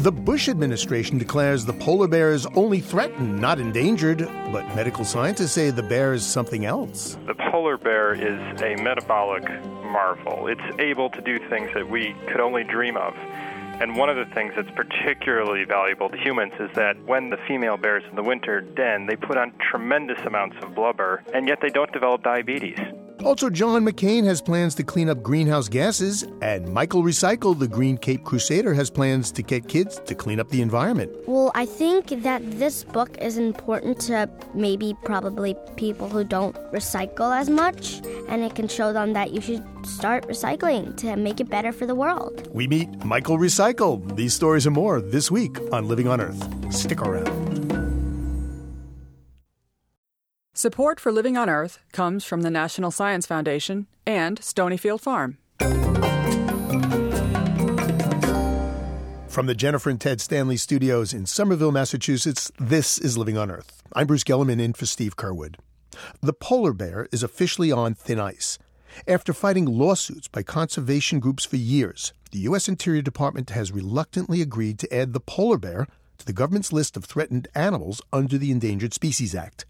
The Bush administration declares the polar bear is only threatened, not endangered, but medical scientists say the bear is something else. The polar bear is a metabolic marvel. It's able to do things that we could only dream of. And one of the things that's particularly valuable to humans is that when the female bears in the winter den, they put on tremendous amounts of blubber, and yet they don't develop diabetes. Also, John McCain has plans to clean up greenhouse gases, and Michael Recycle, the Green Cape Crusader, has plans to get kids to clean up the environment. Well, I think that this book is important to maybe probably people who don't recycle as much, and it can show them that you should start recycling to make it better for the world. We meet Michael Recycle. These stories and more this week on Living on Earth. Stick around. Support for Living on Earth comes from the National Science Foundation and Stonyfield Farm. From the Jennifer and Ted Stanley studios in Somerville, Massachusetts, this is Living on Earth. I'm Bruce Gellerman in for Steve Curwood. The polar bear is officially on thin ice. After fighting lawsuits by conservation groups for years, the U.S. Interior Department has reluctantly agreed to add the polar bear to the government's list of threatened animals under the Endangered Species Act.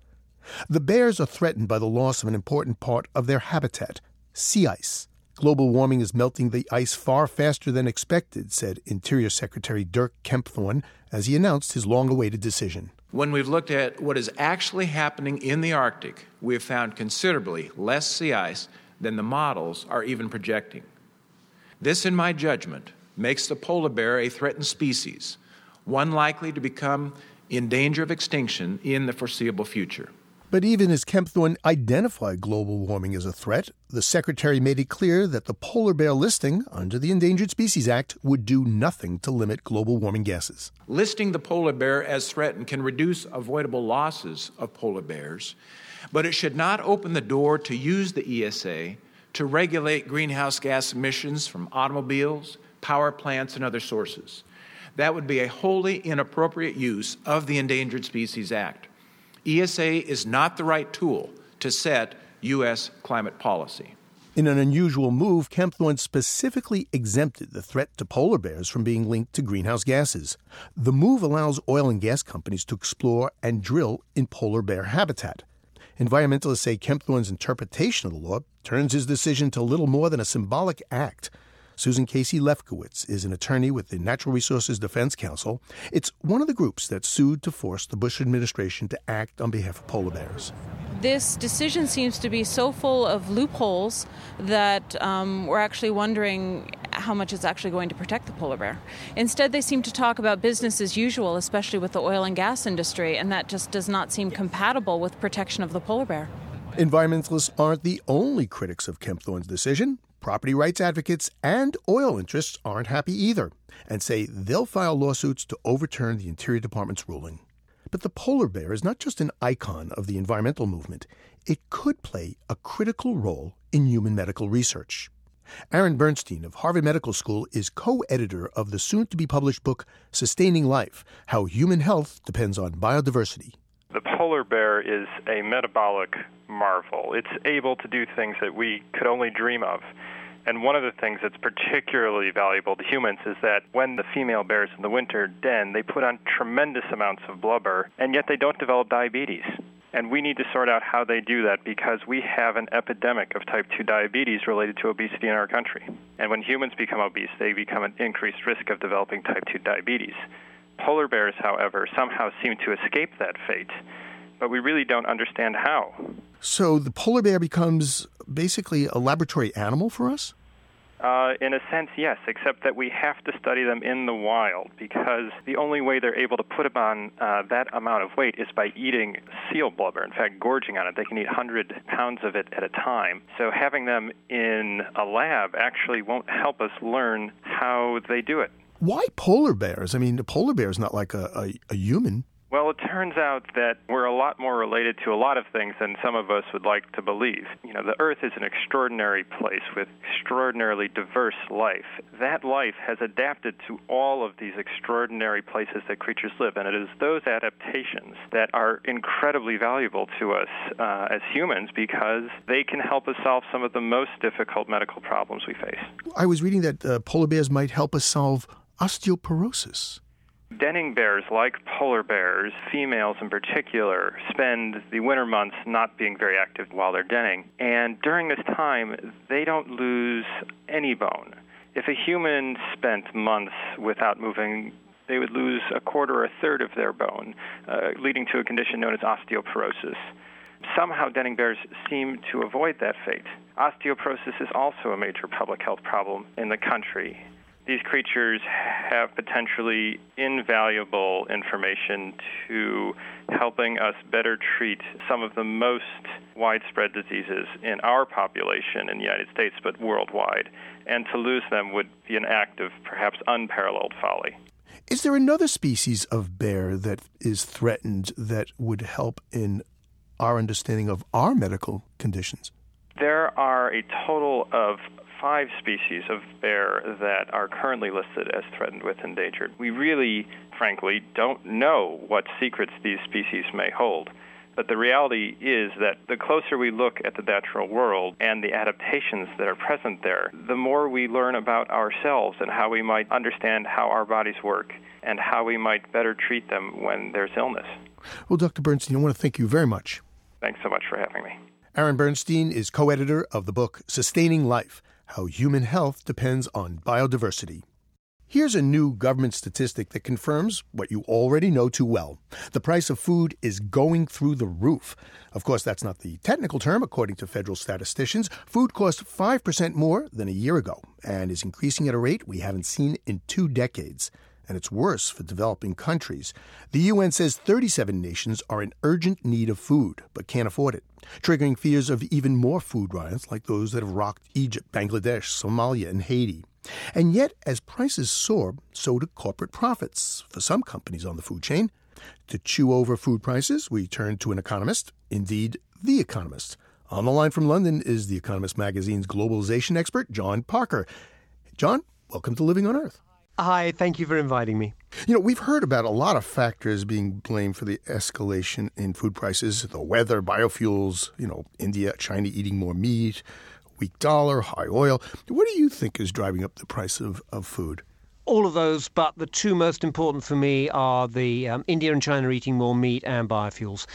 The bears are threatened by the loss of an important part of their habitat, sea ice. Global warming is melting the ice far faster than expected, said Interior Secretary Dirk Kempthorne as he announced his long awaited decision. When we've looked at what is actually happening in the Arctic, we have found considerably less sea ice than the models are even projecting. This, in my judgment, makes the polar bear a threatened species, one likely to become in danger of extinction in the foreseeable future. But even as Kempthorne identified global warming as a threat, the Secretary made it clear that the polar bear listing under the Endangered Species Act would do nothing to limit global warming gases. Listing the polar bear as threatened can reduce avoidable losses of polar bears, but it should not open the door to use the ESA to regulate greenhouse gas emissions from automobiles, power plants, and other sources. That would be a wholly inappropriate use of the Endangered Species Act. ESA is not the right tool to set U.S. climate policy. In an unusual move, Kempthorne specifically exempted the threat to polar bears from being linked to greenhouse gases. The move allows oil and gas companies to explore and drill in polar bear habitat. Environmentalists say Kempthorne's interpretation of the law turns his decision to little more than a symbolic act. Susan Casey Lefkowitz is an attorney with the Natural Resources Defense Council. It's one of the groups that sued to force the Bush administration to act on behalf of polar bears. This decision seems to be so full of loopholes that um, we're actually wondering how much it's actually going to protect the polar bear. Instead, they seem to talk about business as usual, especially with the oil and gas industry, and that just does not seem compatible with protection of the polar bear. Environmentalists aren't the only critics of Kempthorne's decision. Property rights advocates and oil interests aren't happy either and say they'll file lawsuits to overturn the Interior Department's ruling. But the polar bear is not just an icon of the environmental movement, it could play a critical role in human medical research. Aaron Bernstein of Harvard Medical School is co editor of the soon to be published book Sustaining Life How Human Health Depends on Biodiversity. The polar bear is a metabolic marvel. It's able to do things that we could only dream of. And one of the things that's particularly valuable to humans is that when the female bears in the winter den, they put on tremendous amounts of blubber, and yet they don't develop diabetes. And we need to sort out how they do that because we have an epidemic of type 2 diabetes related to obesity in our country. And when humans become obese, they become an increased risk of developing type 2 diabetes. Polar bears, however, somehow seem to escape that fate, but we really don't understand how. So the polar bear becomes basically a laboratory animal for us? Uh, in a sense, yes, except that we have to study them in the wild because the only way they're able to put on uh, that amount of weight is by eating seal blubber. In fact, gorging on it. They can eat 100 pounds of it at a time. So having them in a lab actually won't help us learn how they do it. Why polar bears? I mean, a polar bear is not like a, a, a human. Well, it turns out that we're a lot more related to a lot of things than some of us would like to believe. You know, the Earth is an extraordinary place with extraordinarily diverse life. That life has adapted to all of these extraordinary places that creatures live, and it is those adaptations that are incredibly valuable to us uh, as humans because they can help us solve some of the most difficult medical problems we face. I was reading that uh, polar bears might help us solve osteoporosis. Denning bears, like polar bears, females in particular, spend the winter months not being very active while they're denning. And during this time, they don't lose any bone. If a human spent months without moving, they would lose a quarter or a third of their bone, uh, leading to a condition known as osteoporosis. Somehow, denning bears seem to avoid that fate. Osteoporosis is also a major public health problem in the country these creatures have potentially invaluable information to helping us better treat some of the most widespread diseases in our population in the United States, but worldwide. And to lose them would be an act of perhaps unparalleled folly. Is there another species of bear that is threatened that would help in our understanding of our medical conditions? There are a total of five species of bear that are currently listed as threatened with endangered. We really, frankly, don't know what secrets these species may hold. But the reality is that the closer we look at the natural world and the adaptations that are present there, the more we learn about ourselves and how we might understand how our bodies work and how we might better treat them when there's illness. Well, Dr. Bernstein, I want to thank you very much. Thanks so much for having me. Aaron Bernstein is co editor of the book Sustaining Life how Human Health Depends on Biodiversity. Here's a new government statistic that confirms what you already know too well. The price of food is going through the roof. Of course, that's not the technical term. According to federal statisticians, food costs 5% more than a year ago and is increasing at a rate we haven't seen in two decades and it's worse for developing countries. The UN says 37 nations are in urgent need of food, but can't afford it, triggering fears of even more food riots like those that have rocked Egypt, Bangladesh, Somalia, and Haiti. And yet, as prices soar, so do corporate profits for some companies on the food chain. To chew over food prices, we turn to an economist, indeed, the economist. On the line from London is The Economist magazine's globalization expert, John Parker. John, welcome to Living on Earth. Hi, thank you for inviting me. You know, we've heard about a lot of factors being blamed for the escalation in food prices the weather, biofuels, you know, India, China eating more meat, weak dollar, high oil. What do you think is driving up the price of, of food? All of those, but the two most important for me are the um, India and China eating more meat and biofuels.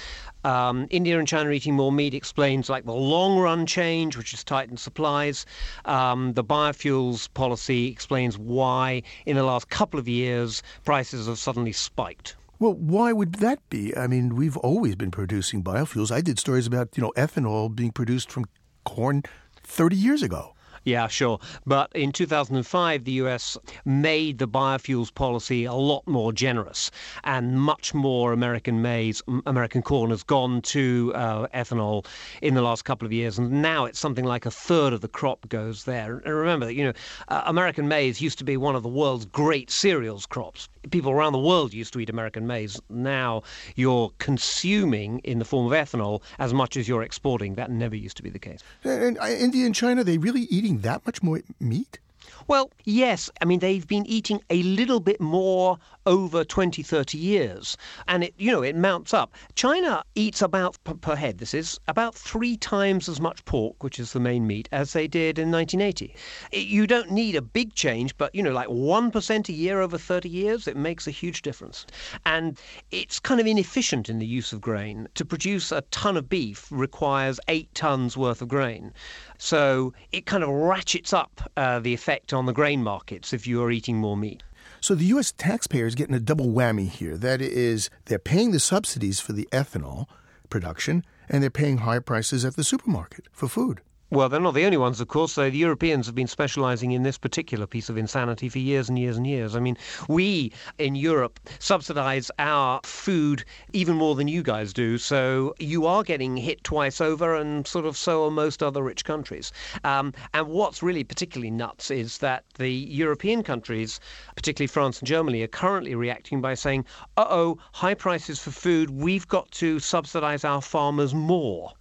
Um, India and China eating more meat explains like the long run change, which has tightened supplies. Um, the biofuels policy explains why, in the last couple of years, prices have suddenly spiked. Well, why would that be? I mean, we've always been producing biofuels. I did stories about, you know, ethanol being produced from corn 30 years ago. Yeah, sure. But in 2005, the US made the biofuels policy a lot more generous, and much more American maize, American corn has gone to uh, ethanol in the last couple of years, and now it's something like a third of the crop goes there. And remember that you know, uh, American maize used to be one of the world's great cereals crops. People around the world used to eat American maize. Now you're consuming in the form of ethanol as much as you're exporting. That never used to be the case. And, and uh, India and China, they really eating that much more meat? Well, yes. I mean, they've been eating a little bit more over 20, 30 years. And it, you know, it mounts up. China eats about, per head, this is, about three times as much pork, which is the main meat, as they did in 1980. It, you don't need a big change, but, you know, like 1% a year over 30 years, it makes a huge difference. And it's kind of inefficient in the use of grain. To produce a ton of beef requires eight tons worth of grain. So it kind of ratchets up uh, the effect on the grain markets if you are eating more meat. So the U.S. taxpayer is getting a double whammy here. That is, they're paying the subsidies for the ethanol production, and they're paying higher prices at the supermarket for food. Well, they're not the only ones, of course. So the Europeans have been specializing in this particular piece of insanity for years and years and years. I mean, we in Europe subsidize our food even more than you guys do. So you are getting hit twice over, and sort of so are most other rich countries. Um, and what's really particularly nuts is that the European countries, particularly France and Germany, are currently reacting by saying, uh oh, high prices for food, we've got to subsidize our farmers more.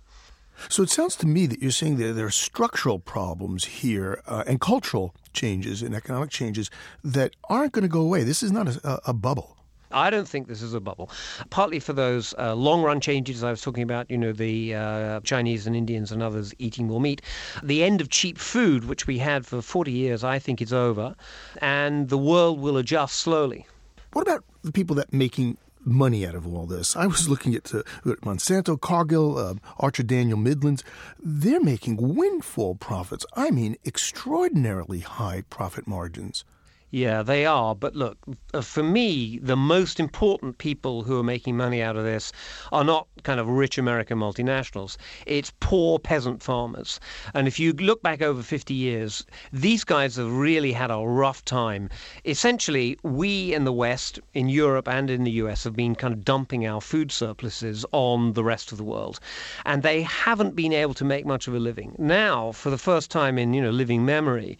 So it sounds to me that you're saying that there are structural problems here uh, and cultural changes and economic changes that aren't going to go away. This is not a, a bubble. I don't think this is a bubble. Partly for those uh, long run changes I was talking about, you know, the uh, Chinese and Indians and others eating more meat. The end of cheap food, which we had for 40 years, I think is over, and the world will adjust slowly. What about the people that making money out of all this. I was looking at uh, Monsanto, Cargill, uh, Archer Daniel Midlands. They're making windfall profits. I mean, extraordinarily high profit margins. Yeah, they are. But look, uh, for me, the most important people who are making money out of this are not kind of rich American multinationals. It's poor peasant farmers. And if you look back over 50 years, these guys have really had a rough time. Essentially, we in the West, in Europe and in the US, have been kind of dumping our food surpluses on the rest of the world. And they haven't been able to make much of a living. Now, for the first time in, you know, living memory,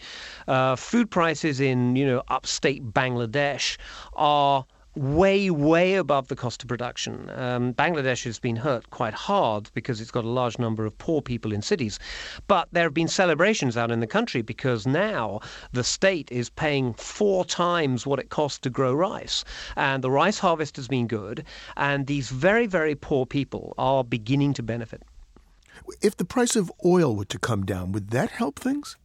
uh, food prices in, you know, upstate Bangladesh are way, way above the cost of production. Um, Bangladesh has been hurt quite hard because it's got a large number of poor people in cities. But there have been celebrations out in the country because now the state is paying four times what it costs to grow rice. And the rice harvest has been good. And these very, very poor people are beginning to benefit. If the price of oil were to come down, would that help things?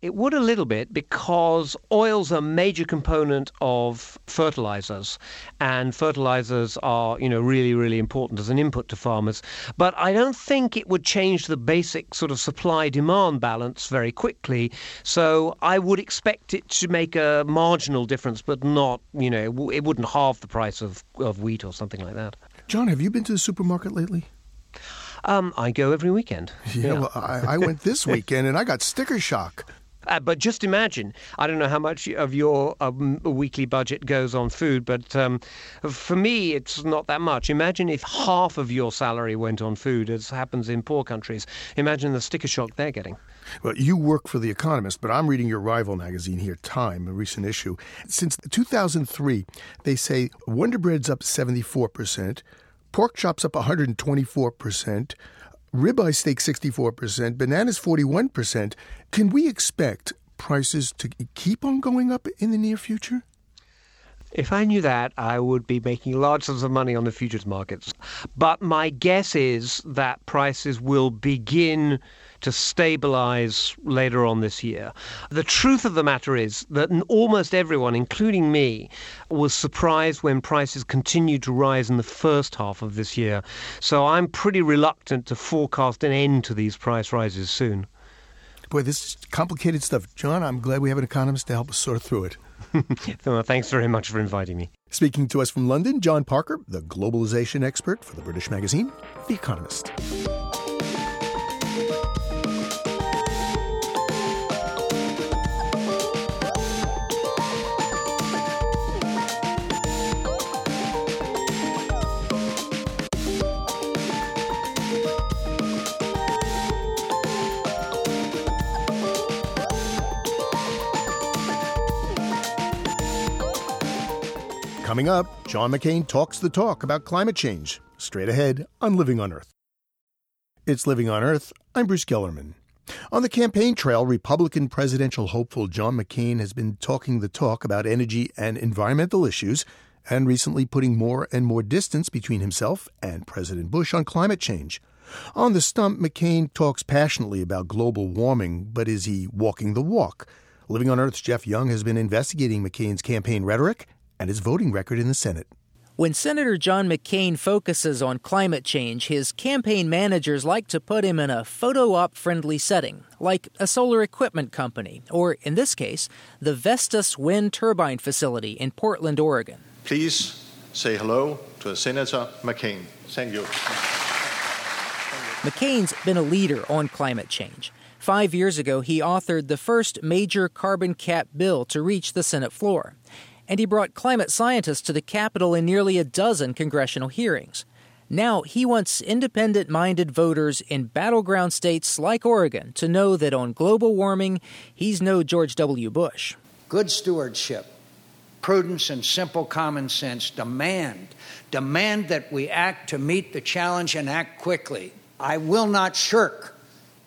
It would a little bit because oil's a major component of fertilizers, and fertilizers are, you know, really, really important as an input to farmers. But I don't think it would change the basic sort of supply demand balance very quickly. So I would expect it to make a marginal difference, but not, you know, it wouldn't halve the price of, of wheat or something like that. John, have you been to the supermarket lately? Um, I go every weekend. Yeah, yeah. well, I, I went this weekend and I got sticker shock. Uh, but just imagine, I don't know how much of your um, weekly budget goes on food, but um, for me, it's not that much. Imagine if half of your salary went on food, as happens in poor countries. Imagine the sticker shock they're getting. Well, you work for The Economist, but I'm reading your rival magazine here, Time, a recent issue. Since 2003, they say Wonder Bread's up 74%, pork chops up 124%, ribeye steak 64%, bananas 41%. Can we expect prices to keep on going up in the near future? If I knew that, I would be making large sums of money on the futures markets. But my guess is that prices will begin to stabilize later on this year. The truth of the matter is that almost everyone, including me, was surprised when prices continued to rise in the first half of this year. So I'm pretty reluctant to forecast an end to these price rises soon. Boy, this is complicated stuff. John, I'm glad we have an economist to help us sort through it. well, thanks very much for inviting me. Speaking to us from London, John Parker, the globalization expert for the British magazine, The Economist. Coming up, John McCain talks the talk about climate change. Straight ahead on Living on Earth. It's Living on Earth. I'm Bruce Gellerman. On the campaign trail, Republican presidential hopeful John McCain has been talking the talk about energy and environmental issues and recently putting more and more distance between himself and President Bush on climate change. On the stump, McCain talks passionately about global warming, but is he walking the walk? Living on Earth's Jeff Young has been investigating McCain's campaign rhetoric and his voting record in the Senate. When Senator John McCain focuses on climate change, his campaign managers like to put him in a photo op friendly setting, like a solar equipment company, or in this case, the Vestas wind turbine facility in Portland, Oregon. Please say hello to Senator McCain. Thank you. McCain's been a leader on climate change. Five years ago, he authored the first major carbon cap bill to reach the Senate floor. And he brought climate scientists to the Capitol in nearly a dozen congressional hearings. Now he wants independent minded voters in battleground states like Oregon to know that on global warming, he's no George W. Bush. Good stewardship, prudence, and simple common sense demand demand that we act to meet the challenge and act quickly. I will not shirk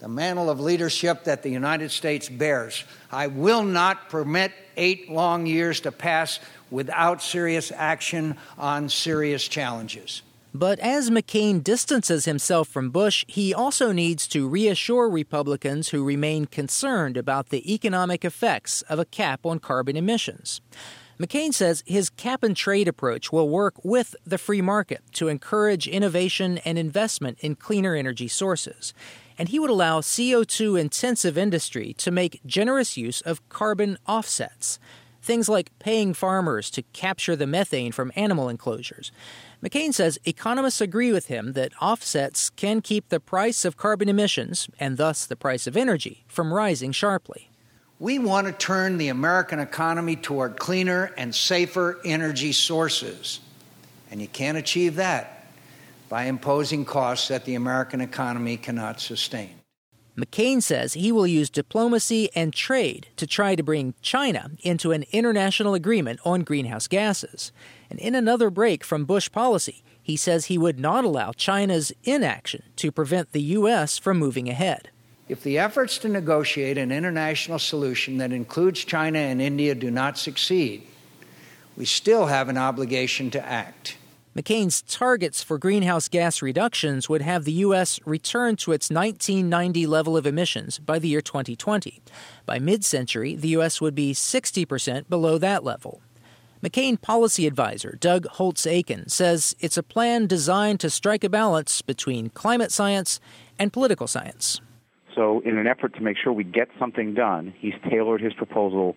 the mantle of leadership that the United States bears. I will not permit eight long years to pass without serious action on serious challenges. But as McCain distances himself from Bush, he also needs to reassure Republicans who remain concerned about the economic effects of a cap on carbon emissions. McCain says his cap and trade approach will work with the free market to encourage innovation and investment in cleaner energy sources. And he would allow CO2 intensive industry to make generous use of carbon offsets, things like paying farmers to capture the methane from animal enclosures. McCain says economists agree with him that offsets can keep the price of carbon emissions, and thus the price of energy, from rising sharply. We want to turn the American economy toward cleaner and safer energy sources. And you can't achieve that by imposing costs that the American economy cannot sustain. McCain says he will use diplomacy and trade to try to bring China into an international agreement on greenhouse gases. And in another break from Bush policy, he says he would not allow China's inaction to prevent the U.S. from moving ahead. If the efforts to negotiate an international solution that includes China and India do not succeed, we still have an obligation to act. McCain's targets for greenhouse gas reductions would have the U.S. return to its 1990 level of emissions by the year 2020. By mid century, the U.S. would be 60% below that level. McCain policy advisor Doug Holtz-Eakin says it's a plan designed to strike a balance between climate science and political science. So, in an effort to make sure we get something done, he's tailored his proposal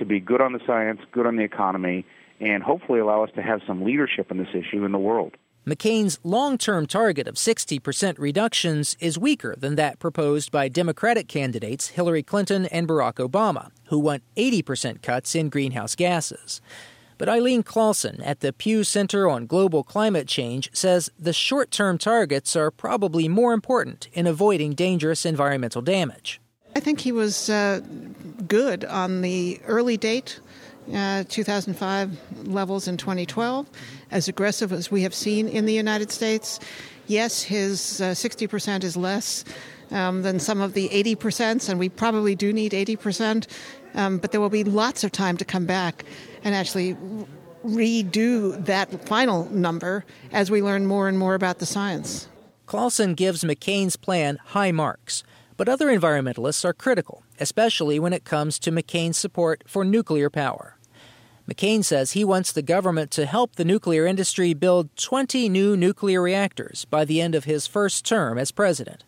to be good on the science, good on the economy, and hopefully allow us to have some leadership in this issue in the world. McCain's long term target of 60% reductions is weaker than that proposed by Democratic candidates Hillary Clinton and Barack Obama, who want 80% cuts in greenhouse gases. But Eileen Claussen at the Pew Center on Global Climate Change says the short term targets are probably more important in avoiding dangerous environmental damage. I think he was uh, good on the early date. Uh, 2005 levels in 2012, as aggressive as we have seen in the United States. Yes, his uh, 60% is less um, than some of the 80%, and we probably do need 80%, um, but there will be lots of time to come back and actually redo that final number as we learn more and more about the science. Claussen gives McCain's plan high marks, but other environmentalists are critical, especially when it comes to McCain's support for nuclear power. McCain says he wants the government to help the nuclear industry build 20 new nuclear reactors by the end of his first term as president.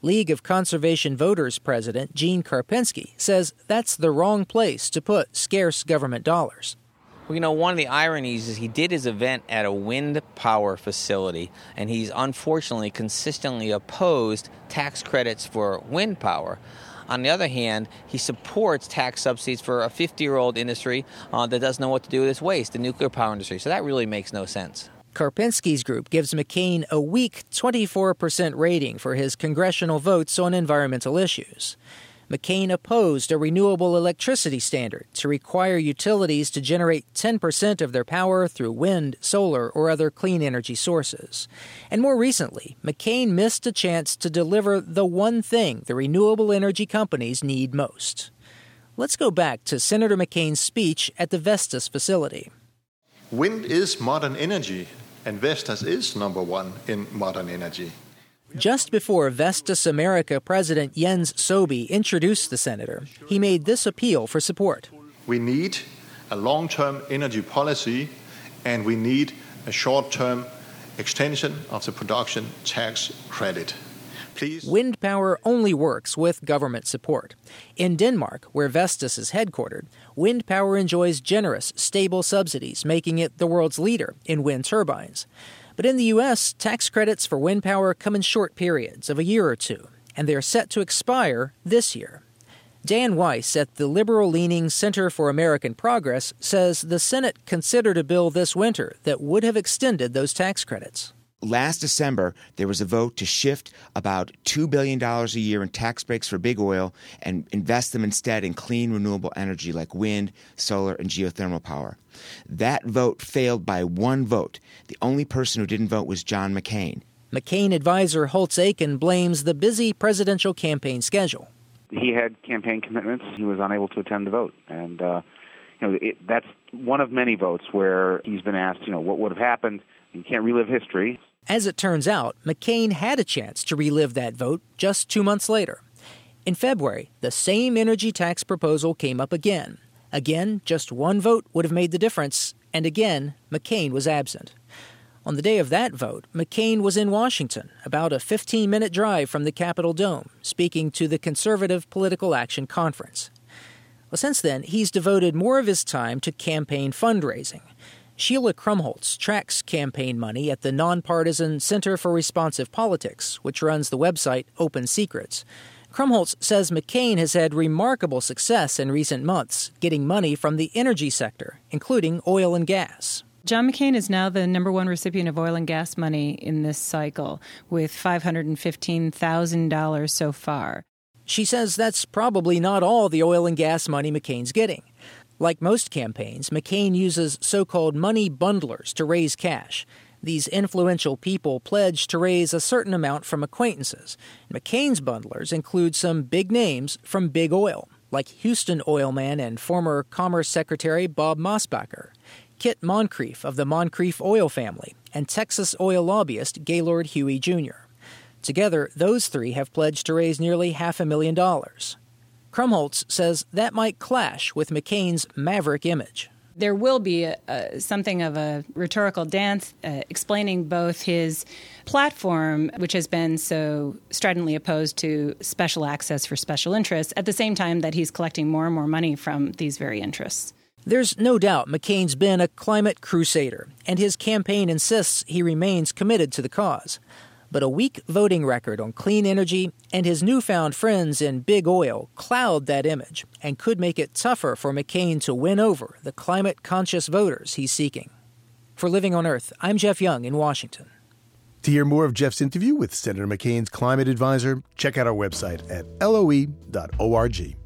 League of Conservation Voters president Gene Karpinski says that's the wrong place to put scarce government dollars. Well, you know, one of the ironies is he did his event at a wind power facility, and he's unfortunately consistently opposed tax credits for wind power. On the other hand, he supports tax subsidies for a 50 year old industry uh, that doesn't know what to do with its waste, the nuclear power industry. So that really makes no sense. Karpinski's group gives McCain a weak 24% rating for his congressional votes on environmental issues. McCain opposed a renewable electricity standard to require utilities to generate 10% of their power through wind, solar, or other clean energy sources. And more recently, McCain missed a chance to deliver the one thing the renewable energy companies need most. Let's go back to Senator McCain's speech at the Vestas facility. Wind is modern energy, and Vestas is number one in modern energy. Just before Vestas America President Jens Soby introduced the senator, he made this appeal for support. We need a long term energy policy, and we need a short term extension of the production tax credit. Please. Wind power only works with government support. In Denmark, where Vestas is headquartered, wind power enjoys generous, stable subsidies, making it the world's leader in wind turbines. But in the U.S., tax credits for wind power come in short periods of a year or two, and they are set to expire this year. Dan Weiss at the liberal leaning Center for American Progress says the Senate considered a bill this winter that would have extended those tax credits. Last December, there was a vote to shift about $2 billion a year in tax breaks for big oil and invest them instead in clean, renewable energy like wind, solar, and geothermal power. That vote failed by one vote. The only person who didn't vote was John McCain. McCain advisor Holtz Eakin blames the busy presidential campaign schedule. He had campaign commitments. He was unable to attend the vote. And, uh, you know, it, that's one of many votes where he's been asked, you know, what would have happened. You can't relive history. As it turns out, McCain had a chance to relive that vote just two months later. In February, the same energy tax proposal came up again. Again, just one vote would have made the difference, and again, McCain was absent. On the day of that vote, McCain was in Washington, about a 15 minute drive from the Capitol Dome, speaking to the Conservative Political Action Conference. Well, since then, he's devoted more of his time to campaign fundraising. Sheila Krumholz tracks campaign money at the nonpartisan Center for Responsive Politics, which runs the website Open Secrets. Krumholz says McCain has had remarkable success in recent months getting money from the energy sector, including oil and gas. John McCain is now the number one recipient of oil and gas money in this cycle, with $515,000 so far. She says that's probably not all the oil and gas money McCain's getting. Like most campaigns, McCain uses so called money bundlers to raise cash. These influential people pledge to raise a certain amount from acquaintances. McCain's bundlers include some big names from big oil, like Houston oilman and former Commerce Secretary Bob Mosbacher, Kit Moncrief of the Moncrief oil family, and Texas oil lobbyist Gaylord Huey Jr. Together, those three have pledged to raise nearly half a million dollars. Krumholz says that might clash with McCain's maverick image there will be a, a, something of a rhetorical dance uh, explaining both his platform, which has been so stridently opposed to special access for special interests, at the same time that he's collecting more and more money from these very interests. There's no doubt McCain's been a climate crusader, and his campaign insists he remains committed to the cause but a weak voting record on clean energy and his newfound friends in big oil cloud that image and could make it tougher for McCain to win over the climate conscious voters he's seeking. For Living on Earth, I'm Jeff Young in Washington. To hear more of Jeff's interview with Senator McCain's climate advisor, check out our website at loe.org.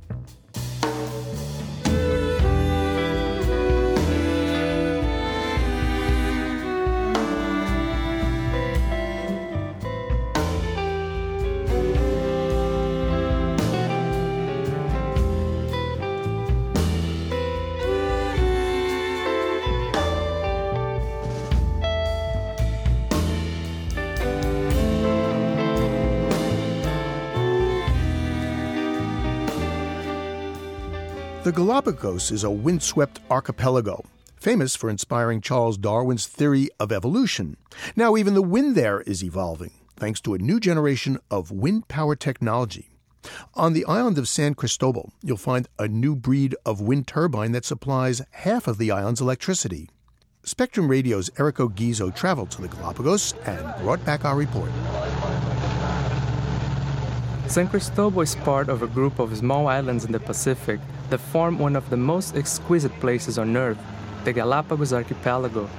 The Galapagos is a windswept archipelago, famous for inspiring Charles Darwin's theory of evolution. Now, even the wind there is evolving, thanks to a new generation of wind power technology. On the island of San Cristobal, you'll find a new breed of wind turbine that supplies half of the island's electricity. Spectrum Radio's Erico Guizzo traveled to the Galapagos and brought back our report. San Cristobal is part of a group of small islands in the Pacific that form one of the most exquisite places on Earth, the Galapagos Archipelago.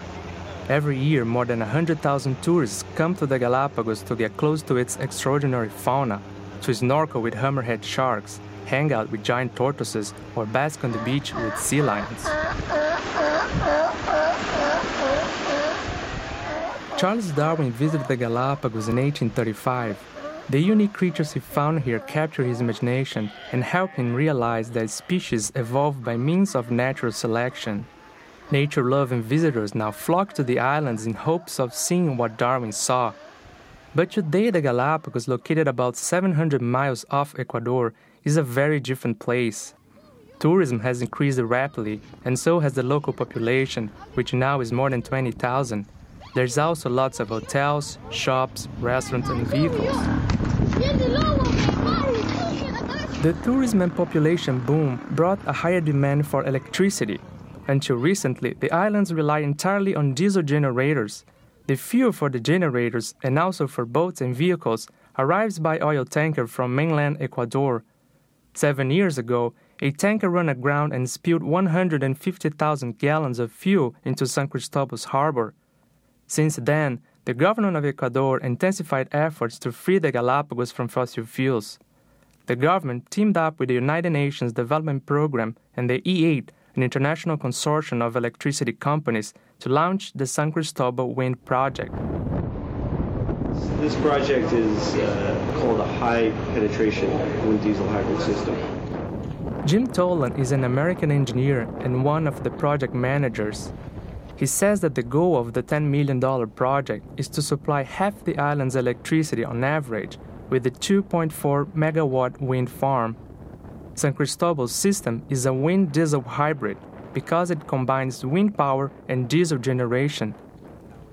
Every year, more than 100,000 tourists come to the Galapagos to get close to its extraordinary fauna, to snorkel with hammerhead sharks, hang out with giant tortoises, or bask on the beach with sea lions. Charles Darwin visited the Galapagos in 1835 the unique creatures he found here captured his imagination and helped him realize that species evolve by means of natural selection. Nature loving visitors now flock to the islands in hopes of seeing what Darwin saw. But today, the Galapagos, located about 700 miles off Ecuador, is a very different place. Tourism has increased rapidly, and so has the local population, which now is more than 20,000. There's also lots of hotels, shops, restaurants, and vehicles. The tourism and population boom brought a higher demand for electricity. Until recently, the islands relied entirely on diesel generators. The fuel for the generators and also for boats and vehicles arrives by oil tanker from mainland Ecuador. Seven years ago, a tanker ran aground and spilled 150,000 gallons of fuel into San Cristobal's harbor. Since then, the government of Ecuador intensified efforts to free the Galapagos from fossil fuels. The government teamed up with the United Nations Development Program and the E8, an international consortium of electricity companies, to launch the San Cristobal Wind Project. This project is uh, called a high penetration wind diesel hybrid system. Jim Tolan is an American engineer and one of the project managers. He says that the goal of the $10 million project is to supply half the island's electricity on average with a 2.4 megawatt wind farm. San Cristobal's system is a wind diesel hybrid because it combines wind power and diesel generation.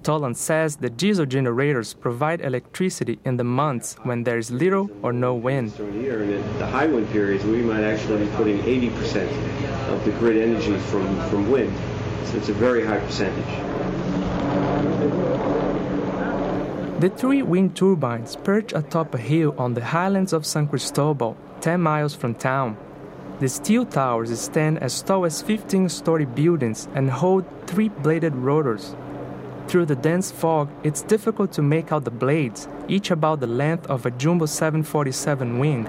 Tolan says the diesel generators provide electricity in the months when there is little or no wind. During the high wind periods, we might actually be putting 80% of the grid energy from, from wind. So it's a very high percentage. The three wind turbines perch atop a hill on the highlands of San Cristobal, 10 miles from town. The steel towers stand as tall as 15 story buildings and hold three bladed rotors. Through the dense fog, it's difficult to make out the blades, each about the length of a jumbo 747 wing.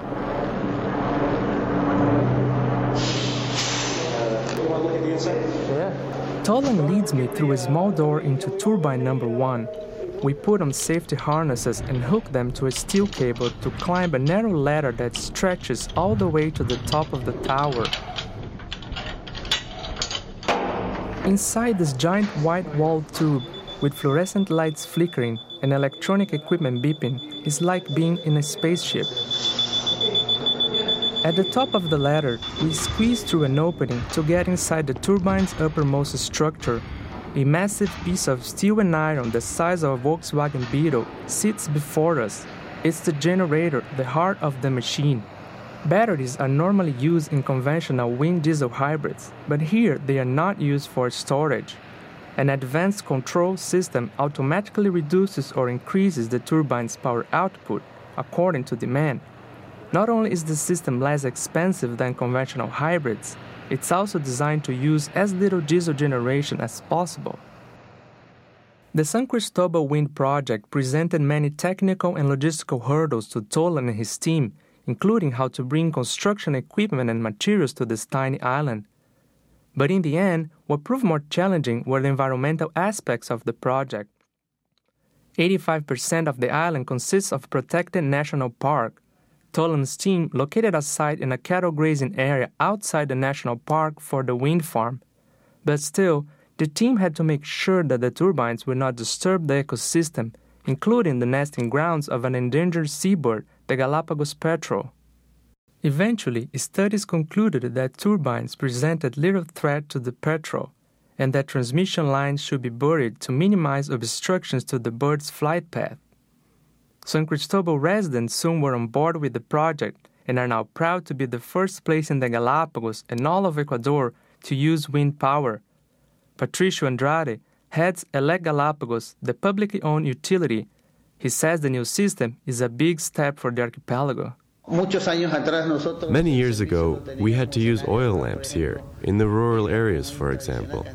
Tolan leads me through a small door into turbine number one. We put on safety harnesses and hook them to a steel cable to climb a narrow ladder that stretches all the way to the top of the tower. Inside this giant white walled tube, with fluorescent lights flickering and electronic equipment beeping, is like being in a spaceship. At the top of the ladder, we squeeze through an opening to get inside the turbine's uppermost structure. A massive piece of steel and iron the size of a Volkswagen Beetle sits before us. It's the generator, the heart of the machine. Batteries are normally used in conventional wind diesel hybrids, but here they are not used for storage. An advanced control system automatically reduces or increases the turbine's power output according to demand. Not only is the system less expensive than conventional hybrids, it's also designed to use as little diesel generation as possible. The San Cristobal Wind Project presented many technical and logistical hurdles to Tolan and his team, including how to bring construction equipment and materials to this tiny island. But in the end, what proved more challenging were the environmental aspects of the project. 85% of the island consists of protected national park. Tolan's team located a site in a cattle grazing area outside the national park for the wind farm. But still, the team had to make sure that the turbines would not disturb the ecosystem, including the nesting grounds of an endangered seabird, the Galapagos petrel. Eventually, studies concluded that turbines presented little threat to the petrel and that transmission lines should be buried to minimize obstructions to the bird's flight path. San Cristobal residents soon were on board with the project and are now proud to be the first place in the Galapagos and all of Ecuador to use wind power. Patricio Andrade heads ELEC Galapagos, the publicly owned utility. He says the new system is a big step for the archipelago. Many years ago, we had to use oil lamps here, in the rural areas, for example.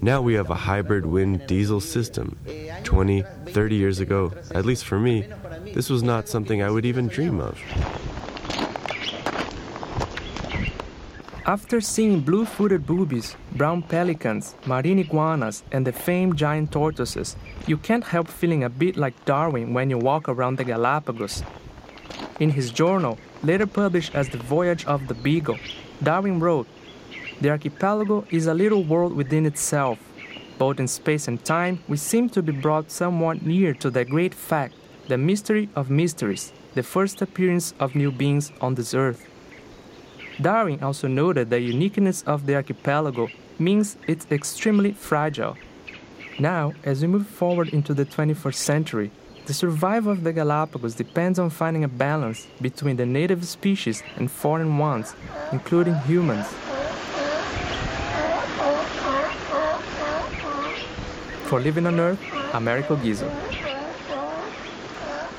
Now we have a hybrid wind diesel system. 20, 30 years ago, at least for me, this was not something I would even dream of. After seeing blue footed boobies, brown pelicans, marine iguanas, and the famed giant tortoises, you can't help feeling a bit like Darwin when you walk around the Galapagos. In his journal, later published as The Voyage of the Beagle, Darwin wrote The archipelago is a little world within itself. Both in space and time, we seem to be brought somewhat near to the great fact, the mystery of mysteries, the first appearance of new beings on this earth. Darwin also noted the uniqueness of the archipelago means it's extremely fragile. Now, as we move forward into the 21st century, the survival of the Galapagos depends on finding a balance between the native species and foreign ones, including humans. For Living on Earth, Americo Guizzo.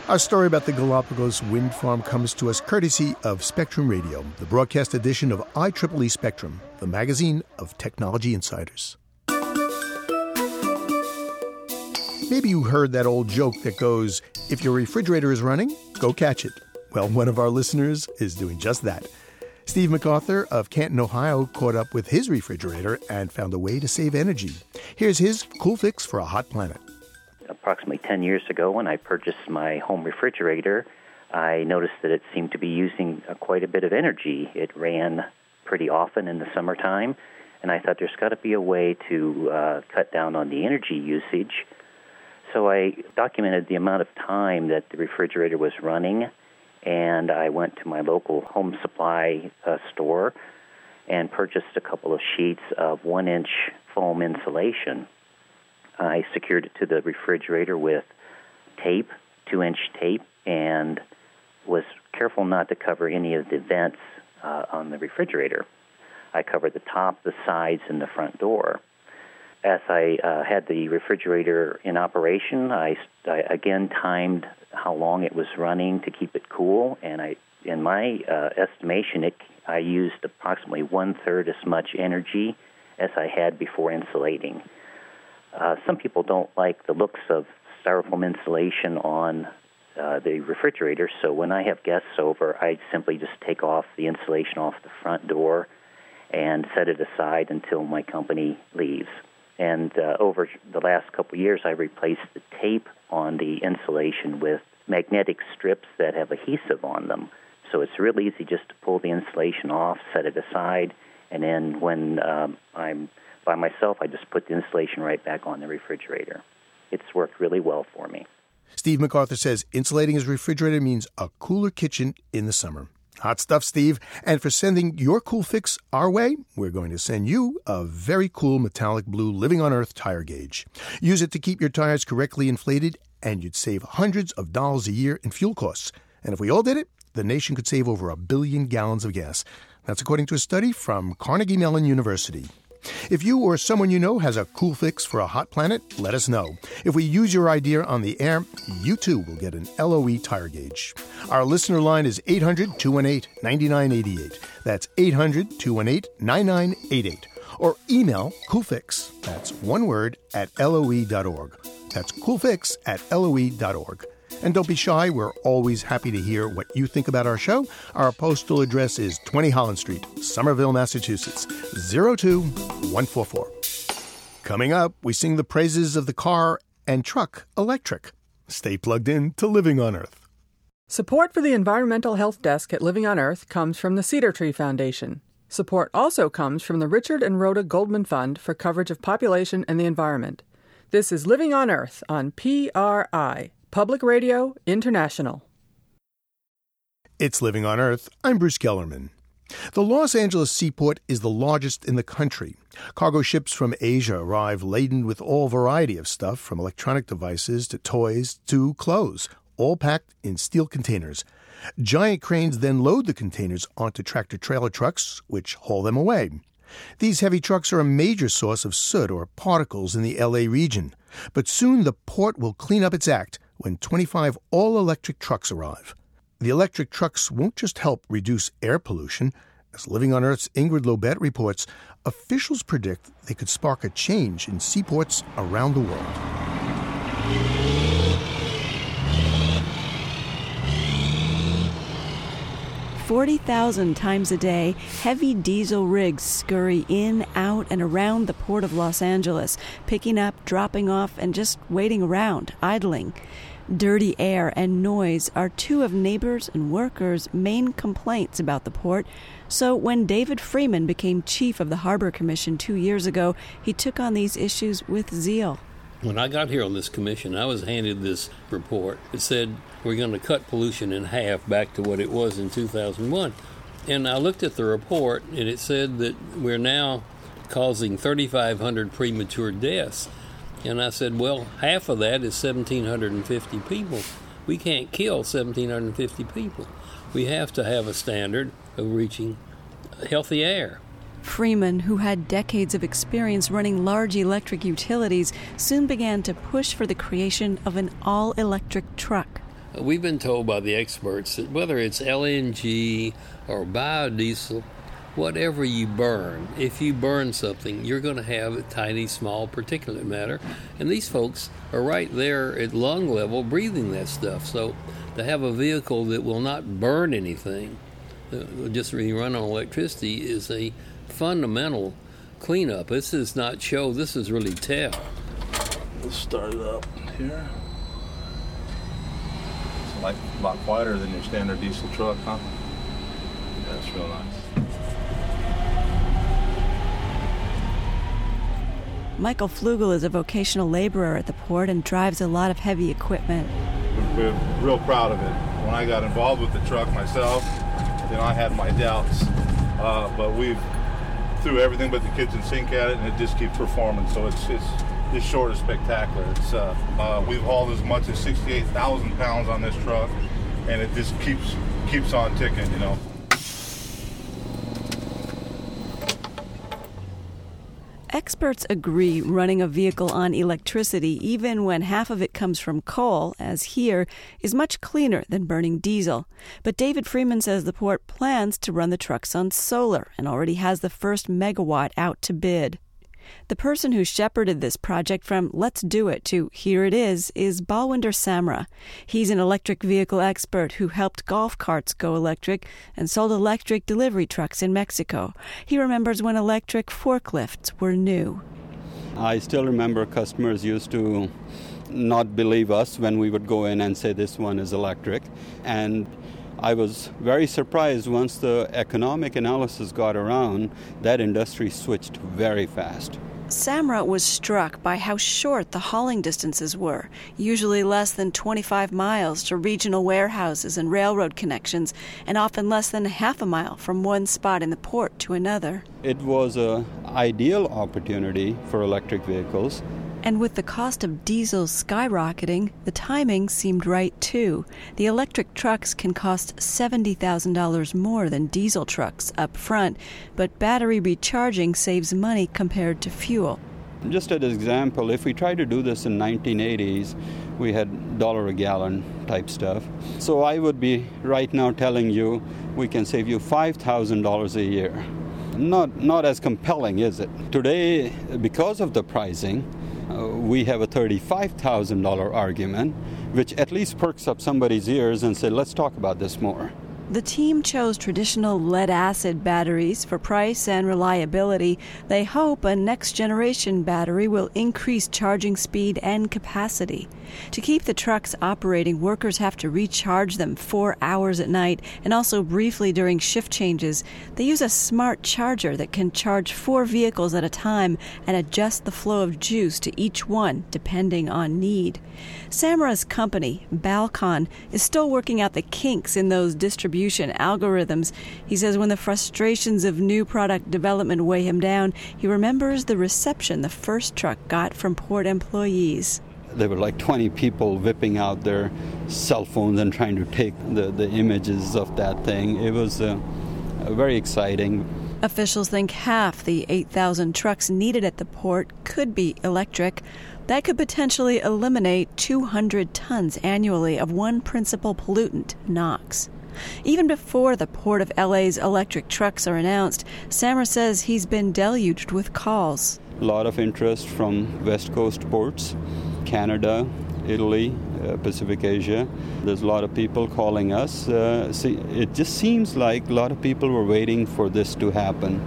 Our story about the Galapagos wind farm comes to us courtesy of Spectrum Radio, the broadcast edition of IEEE Spectrum, the magazine of technology insiders. Maybe you heard that old joke that goes, if your refrigerator is running, go catch it. Well, one of our listeners is doing just that. Steve MacArthur of Canton, Ohio, caught up with his refrigerator and found a way to save energy. Here's his cool fix for a hot planet approximately 10 years ago when I purchased my home refrigerator, I noticed that it seemed to be using uh, quite a bit of energy. It ran pretty often in the summertime, and I thought there's got to be a way to uh, cut down on the energy usage. So I documented the amount of time that the refrigerator was running, and I went to my local home supply uh, store and purchased a couple of sheets of one inch foam insulation. I secured it to the refrigerator with tape, two inch tape, and was careful not to cover any of the vents uh, on the refrigerator. I covered the top, the sides, and the front door. As I uh, had the refrigerator in operation, I, I, again timed how long it was running to keep it cool, and I, in my uh, estimation, it, I used approximately one third as much energy as I had before insulating. Uh, some people don't like the looks of styrofoam insulation on uh, the refrigerator, so when I have guests over, I simply just take off the insulation off the front door and set it aside until my company leaves. And uh, over the last couple of years, I replaced the tape on the insulation with magnetic strips that have adhesive on them. So it's real easy just to pull the insulation off, set it aside, and then when um, I'm by myself, I just put the insulation right back on the refrigerator. It's worked really well for me. Steve MacArthur says insulating his refrigerator means a cooler kitchen in the summer. Hot stuff, Steve. And for sending your cool fix our way, we're going to send you a very cool metallic blue Living on Earth tire gauge. Use it to keep your tires correctly inflated, and you'd save hundreds of dollars a year in fuel costs. And if we all did it, the nation could save over a billion gallons of gas. That's according to a study from Carnegie Mellon University. If you or someone you know has a cool fix for a hot planet, let us know. If we use your idea on the air, you too will get an LOE tire gauge. Our listener line is 800 218 9988. That's 800 218 9988. Or email coolfix, that's one word, at loe.org. That's coolfix at loe.org. And don't be shy, we're always happy to hear what you think about our show. Our postal address is 20 Holland Street, Somerville, Massachusetts, 02144. Coming up, we sing the praises of the car and truck electric. Stay plugged in to Living on Earth. Support for the Environmental Health Desk at Living on Earth comes from the Cedar Tree Foundation. Support also comes from the Richard and Rhoda Goldman Fund for coverage of population and the environment. This is Living on Earth on PRI, Public Radio International. It's Living on Earth. I'm Bruce Gellerman. The Los Angeles seaport is the largest in the country. Cargo ships from Asia arrive laden with all variety of stuff from electronic devices to toys to clothes, all packed in steel containers. Giant cranes then load the containers onto tractor trailer trucks, which haul them away. These heavy trucks are a major source of soot or particles in the LA region, but soon the port will clean up its act when 25 all electric trucks arrive. The electric trucks won't just help reduce air pollution. As Living on Earth's Ingrid Lobet reports, officials predict they could spark a change in seaports around the world. 40,000 times a day, heavy diesel rigs scurry in, out, and around the port of Los Angeles, picking up, dropping off, and just waiting around, idling. Dirty air and noise are two of neighbors' and workers' main complaints about the port. So, when David Freeman became chief of the Harbor Commission two years ago, he took on these issues with zeal. When I got here on this commission, I was handed this report. It said we're going to cut pollution in half back to what it was in 2001. And I looked at the report, and it said that we're now causing 3,500 premature deaths. And I said, well, half of that is 1,750 people. We can't kill 1,750 people. We have to have a standard of reaching healthy air. Freeman, who had decades of experience running large electric utilities, soon began to push for the creation of an all electric truck. We've been told by the experts that whether it's LNG or biodiesel, whatever you burn, if you burn something, you're going to have a tiny, small particulate matter. And these folks are right there at lung level breathing that stuff. So to have a vehicle that will not burn anything, uh, just be run on electricity, is a fundamental cleanup. This is not show, this is really tell. Let's start it up here. It's like a lot quieter than your standard diesel truck, huh? Yeah, it's real nice. Michael Flugel is a vocational laborer at the port and drives a lot of heavy equipment. We're real proud of it. When I got involved with the truck myself, you know, I had my doubts, uh, but we've threw everything but the kitchen sink at it, and it just keeps performing. So it's it's it's short of spectacular. It's uh, uh, we've hauled as much as 68,000 pounds on this truck, and it just keeps keeps on ticking. You know. Experts agree running a vehicle on electricity, even when half of it comes from coal, as here, is much cleaner than burning diesel. But David Freeman says the port plans to run the trucks on solar and already has the first megawatt out to bid. The person who shepherded this project from let's do it to here it is is Balwinder Samra. He's an electric vehicle expert who helped golf carts go electric and sold electric delivery trucks in Mexico. He remembers when electric forklifts were new. I still remember customers used to not believe us when we would go in and say this one is electric. And I was very surprised once the economic analysis got around, that industry switched very fast. Samra was struck by how short the hauling distances were, usually less than 25 miles to regional warehouses and railroad connections, and often less than half a mile from one spot in the port to another. It was an ideal opportunity for electric vehicles and with the cost of diesel skyrocketing, the timing seemed right too. The electric trucks can cost $70,000 more than diesel trucks up front, but battery recharging saves money compared to fuel. Just an example, if we tried to do this in 1980s, we had dollar a gallon type stuff. So I would be right now telling you we can save you $5,000 a year. Not not as compelling, is it? Today, because of the pricing, we have a $35,000 argument, which at least perks up somebody's ears and say, let's talk about this more. The team chose traditional lead acid batteries for price and reliability. They hope a next generation battery will increase charging speed and capacity. To keep the trucks operating, workers have to recharge them four hours at night and also briefly during shift changes. They use a smart charger that can charge four vehicles at a time and adjust the flow of juice to each one depending on need. Samra's company, Balqon, is still working out the kinks in those distribution algorithms. He says when the frustrations of new product development weigh him down, he remembers the reception the first truck got from port employees. There were like 20 people whipping out their cell phones and trying to take the, the images of that thing. It was uh, very exciting. Officials think half the 8,000 trucks needed at the port could be electric. That could potentially eliminate 200 tons annually of one principal pollutant, NOx. Even before the Port of LA's electric trucks are announced, Samra says he's been deluged with calls. A lot of interest from West Coast ports, Canada, Italy, uh, Pacific Asia. There's a lot of people calling us. Uh, see, it just seems like a lot of people were waiting for this to happen.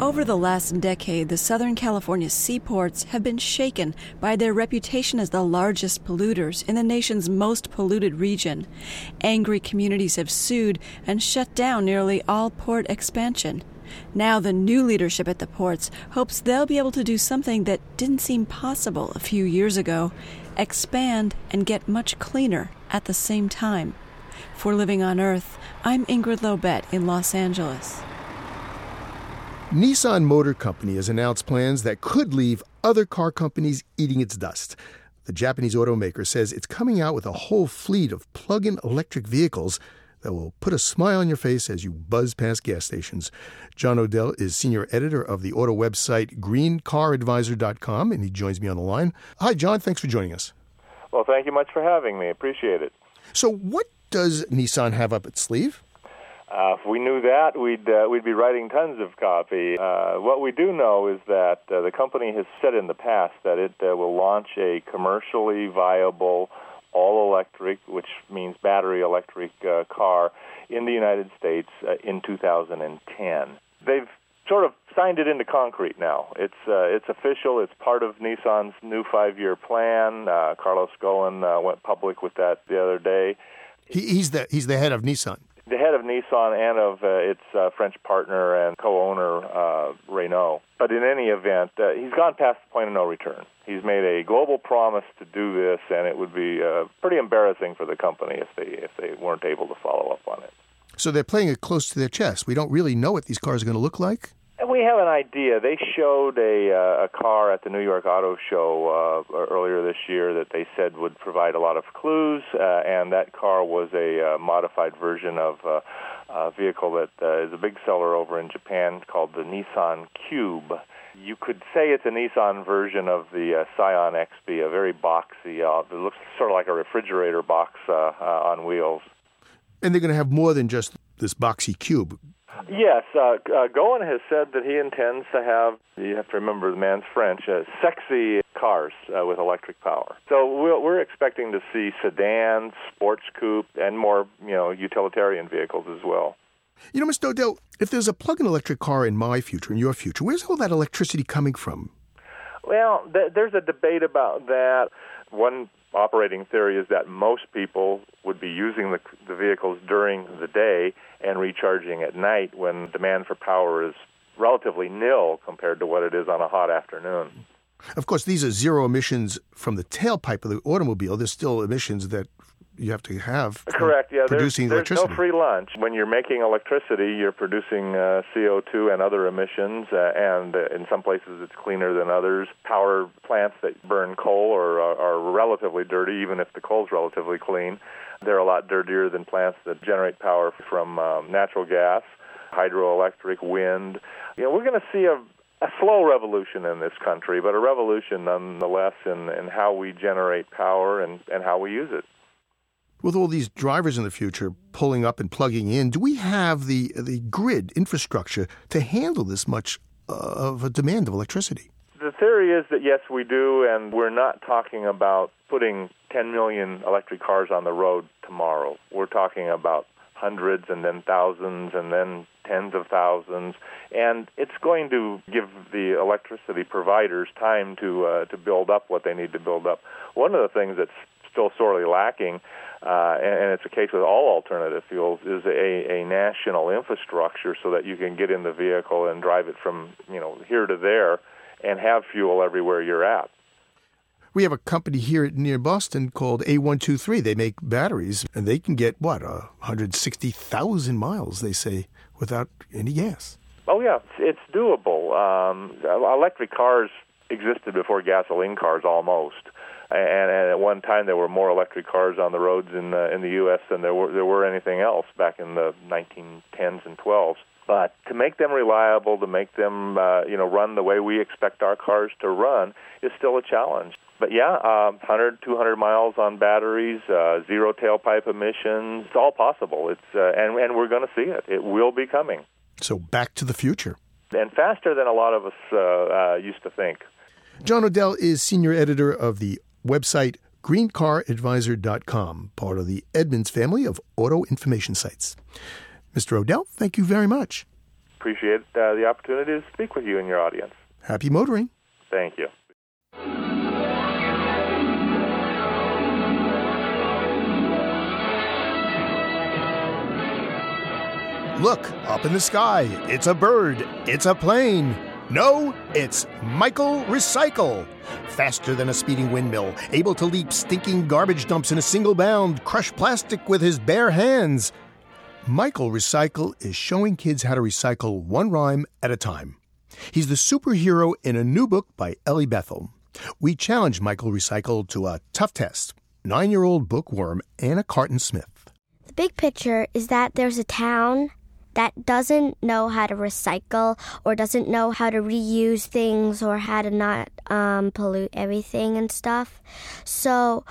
Over the last decade, the Southern California seaports have been shaken by their reputation as the largest polluters in the nation's most polluted region. Angry communities have sued and shut down nearly all port expansion. Now, the new leadership at the ports hopes they'll be able to do something that didn't seem possible a few years ago expand and get much cleaner at the same time. For Living on Earth, I'm Ingrid Lobet in Los Angeles. Nissan Motor Company has announced plans that could leave other car companies eating its dust. The Japanese automaker says it's coming out with a whole fleet of plug in electric vehicles that will put a smile on your face as you buzz past gas stations. John Odell is senior editor of the auto website greencaradvisor.com, and he joins me on the line. Hi, John. Thanks for joining us. Well, thank you much for having me. Appreciate it. So, what does Nissan have up its sleeve? Uh, if we knew that, we'd uh, we'd be writing tons of copy. Uh, what we do know is that uh, the company has said in the past that it uh, will launch a commercially viable all electric, which means battery electric uh, car, in the United States in 2010. They've sort of signed it into concrete now. It's it's official. It's part of Nissan's new five-year plan. Carlos Ghosn went public with that the other day. He, he's the he's the head of Nissan the head of Nissan and of uh, its uh, French partner and co-owner uh, Renault. But in any event, uh, he's gone past the point of no return. He's made a global promise to do this, and it would be uh, pretty embarrassing for the company if they if they weren't able to follow up on it. So they're playing it close to their chest. We don't really know what these cars are going to look like. We have an idea. They showed a uh, a car at the New York Auto Show uh, earlier this year that they said would provide a lot of clues, uh, and that car was a uh, modified version of uh, a vehicle that uh, is a big seller over in Japan called the Nissan Cube. You could say it's a Nissan version of the uh, Scion XB, a very boxy. Uh, it looks sort of like a refrigerator box uh, uh, on wheels. And they're going to have more than just this boxy cube. Yes, uh, uh, Ghosn has said that he intends to have, you have to remember the man's French, uh, sexy cars uh, with electric power. So we're, we're expecting to see sedans, sports coupe, and more, you know, utilitarian vehicles as well. You know, Mr. Odell, if there's a plug-in electric car in my future, in your future, where's all that electricity coming from? Well, th- there's a debate about that. One operating theory is that most people would be using the, the vehicles during the day and recharging at night when demand for power is relatively nil compared to what it is on a hot afternoon. Of course, these are zero emissions from the tailpipe of the automobile. There's still emissions that you have to have. Correct. Yeah, producing there's, there's no free lunch. When you're making electricity, you're producing uh, CO2 and other emissions, uh, and uh, in some places it's cleaner than others. Power plants that burn coal are, are, are relatively dirty, even if the coal's relatively clean. They're a lot dirtier than plants that generate power from um, natural gas, hydroelectric, wind. You know, we're going to see a a slow revolution in this country, but a revolution nonetheless in, in how we generate power and, and how we use it with all these drivers in the future pulling up and plugging in, do we have the the grid infrastructure to handle this much uh, of a demand of electricity? The theory is that yes, we do, and we're not talking about putting 10 million electric cars on the road tomorrow. We're talking about hundreds and then thousands and then tens of thousands, and it's going to give the electricity providers time to uh, to build up what they need to build up. One of the things that's still sorely lacking uh, and, and, it's a case with all alternative fuels, is a, a national infrastructure so that you can get in the vehicle and drive it from you know here to there, and have fuel everywhere you're at. We have a company here near Boston called A123. They make batteries, and they can get what uh, 160,000 miles. They say without any gas. Oh yeah, it's, it's doable. Um, electric cars existed before gasoline cars almost and, and at one time there were more electric cars on the roads in the, in the U.S. than there were there were anything else back in the 1910s and 12s. But to make them reliable, to make them uh, you know run the way we expect our cars to run, is still a challenge. But yeah, uh, 100, 200 miles on batteries, uh, zero tailpipe emissions, it's all possible. It's uh, and and we're going to see it. It will be coming. So back to the future. And faster than a lot of us uh, uh, used to think. John Odell is senior editor of the website greencaradvisor.com, part of the Edmunds family of auto information sites. Mr. Odell, thank you very much. Appreciate uh, the opportunity to speak with you and your audience. Happy motoring. Thank you. Look, up in the sky. It's a bird. It's a plane. No, it's Michael Recycle. Faster than a speeding windmill, able to leap stinking garbage dumps in a single bound, crush plastic with his bare hands. Michael Recycle is showing kids how to recycle one rhyme at a time. He's the superhero in a new book by Ellie Bethel. We challenge Michael Recycle to a tough test nine year old bookworm Anna Carton Smith The big picture is that there's a town that doesn't know how to recycle or doesn't know how to reuse things or how to not um, pollute everything and stuff. So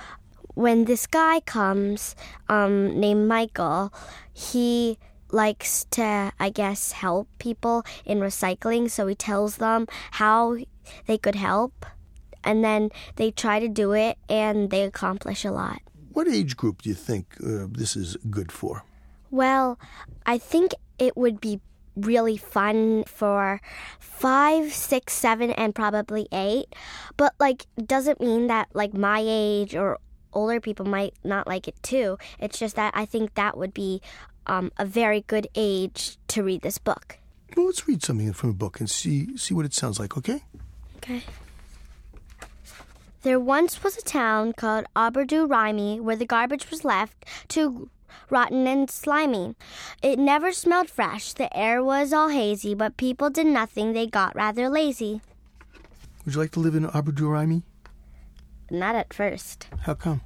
when this guy comes um, named Michael, he likes to, I guess, help people in recycling. So he tells them how they could help. And then they try to do it and they accomplish a lot. What age group do you think uh, this is good for? Well, I think it would be really fun for five, six, seven, and probably eight. But like, doesn't mean that like my age or older people might not like it too. It's just that I think that would be um, a very good age to read this book. Well, let's read something from a book and see see what it sounds like. Okay. Okay. There once was a town called Aberdoo where the garbage was left to rotten and slimy. It never smelled fresh, the air was all hazy, but people did nothing, they got rather lazy. Would you like to live in Aberdoo Not at first. How come?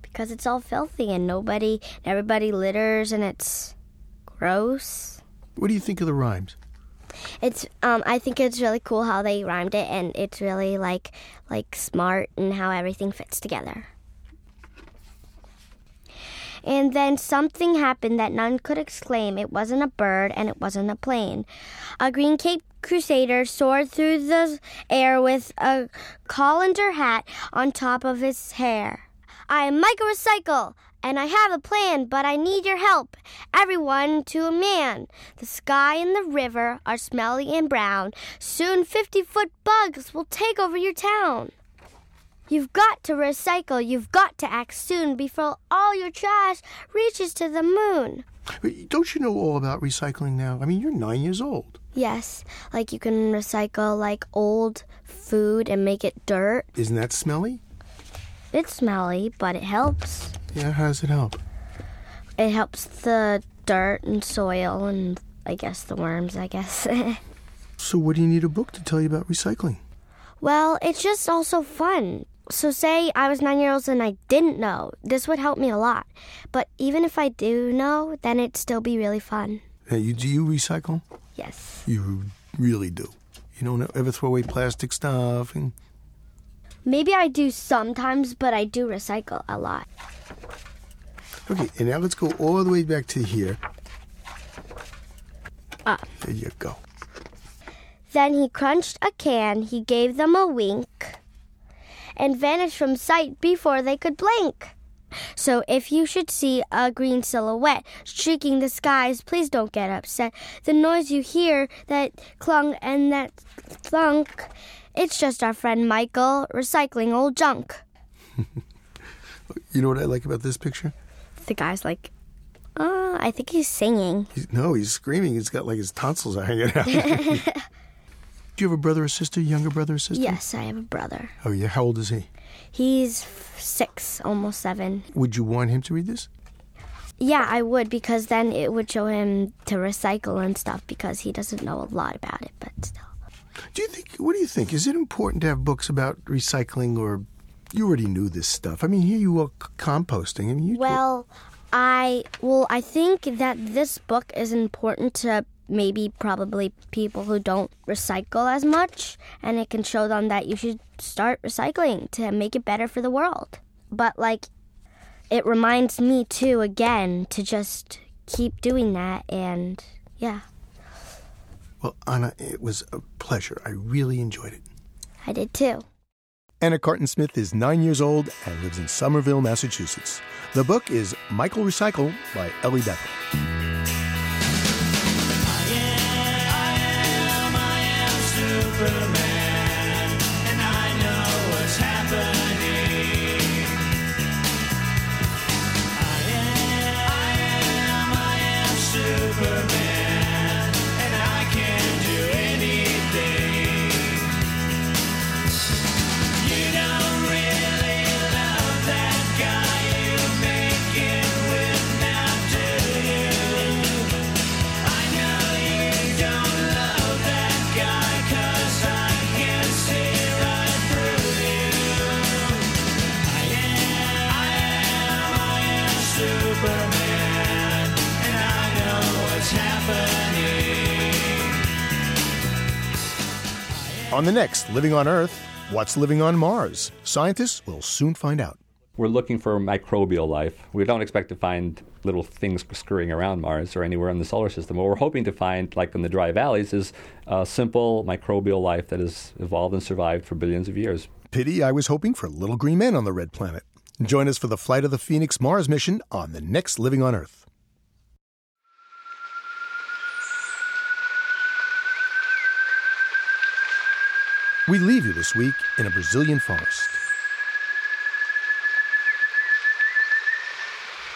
Because it's all filthy and nobody, everybody litters and it's gross. What do you think of the rhymes? It's um I think it's really cool how they rhymed it and it's really like like smart and how everything fits together. And then something happened that none could exclaim. It wasn't a bird and it wasn't a plane. A green cape crusader soared through the air with a colander hat on top of his hair. I am Michael Recycle, and I have a plan, but I need your help. Everyone to a man. The sky and the river are smelly and brown. Soon 50 foot bugs will take over your town. You've got to recycle. You've got to act soon before all your trash reaches to the moon. Don't you know all about recycling now? I mean, you're nine years old. Yes, like you can recycle like old food and make it dirt. Isn't that smelly? It's smelly, but it helps. Yeah, how does it help? It helps the dirt and soil and I guess the worms, I guess. so, what do you need a book to tell you about recycling? Well, it's just also fun. So, say I was nine years old and I didn't know. This would help me a lot. But even if I do know, then it'd still be really fun. Hey, you, do you recycle? Yes. You really do. You don't ever throw away plastic stuff and. Maybe I do sometimes, but I do recycle a lot. Okay, and now let's go all the way back to here. Ah. There you go. Then he crunched a can, he gave them a wink and vanished from sight before they could blink. So if you should see a green silhouette streaking the skies, please don't get upset. The noise you hear, that clung and that thunk, it's just our friend Michael recycling old junk. you know what I like about this picture? The guy's like, uh, I think he's singing. He's, no, he's screaming. He's got like his tonsils are hanging out. Do you have a brother or sister, younger brother or sister? Yes, I have a brother. Oh, yeah. How old is he? He's six, almost seven. Would you want him to read this? Yeah, I would because then it would show him to recycle and stuff because he doesn't know a lot about it, but still. Do you think, what do you think? Is it important to have books about recycling or you already knew this stuff? I mean, here you are composting. I mean, you. Well, I, well, I think that this book is important to maybe probably people who don't recycle as much and it can show them that you should start recycling to make it better for the world. But like it reminds me too again to just keep doing that and yeah. Well, Anna, it was a pleasure. I really enjoyed it. I did too. Anna Carton Smith is nine years old and lives in Somerville, Massachusetts. The book is Michael Recycle by Ellie Bethel. On the next Living on Earth, what's living on Mars? Scientists will soon find out. We're looking for microbial life. We don't expect to find little things scurrying around Mars or anywhere in the solar system. What we're hoping to find, like in the dry valleys, is a simple microbial life that has evolved and survived for billions of years. Pity I was hoping for little green men on the red planet. Join us for the flight of the Phoenix Mars mission on the next Living on Earth. We leave you this week in a Brazilian forest.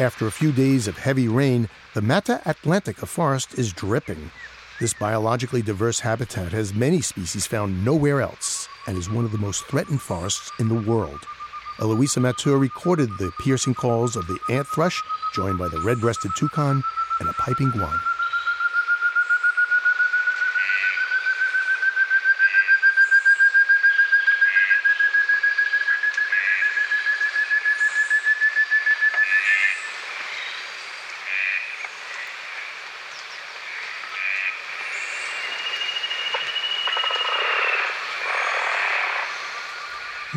After a few days of heavy rain, the Mata Atlantica forest is dripping. This biologically diverse habitat has many species found nowhere else and is one of the most threatened forests in the world. Eloisa Matur recorded the piercing calls of the ant thrush, joined by the red breasted toucan and a piping guan.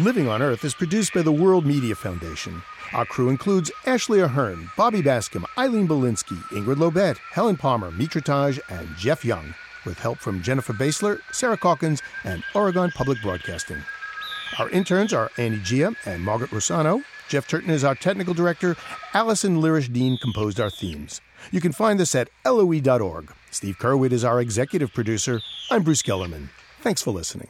Living on Earth is produced by the World Media Foundation. Our crew includes Ashley Ahearn, Bobby Bascomb, Eileen Bolinsky, Ingrid Lobet, Helen Palmer, Mitra Taj, and Jeff Young, with help from Jennifer Basler, Sarah Calkins, and Oregon Public Broadcasting. Our interns are Annie Gia and Margaret Rosano. Jeff Turton is our technical director. Allison Lirish Dean composed our themes. You can find us at loe.org. Steve Curwood is our executive producer. I'm Bruce Gellerman. Thanks for listening.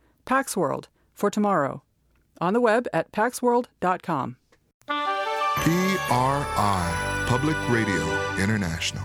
Pax World for tomorrow. On the web at paxworld.com. PRI, Public Radio International.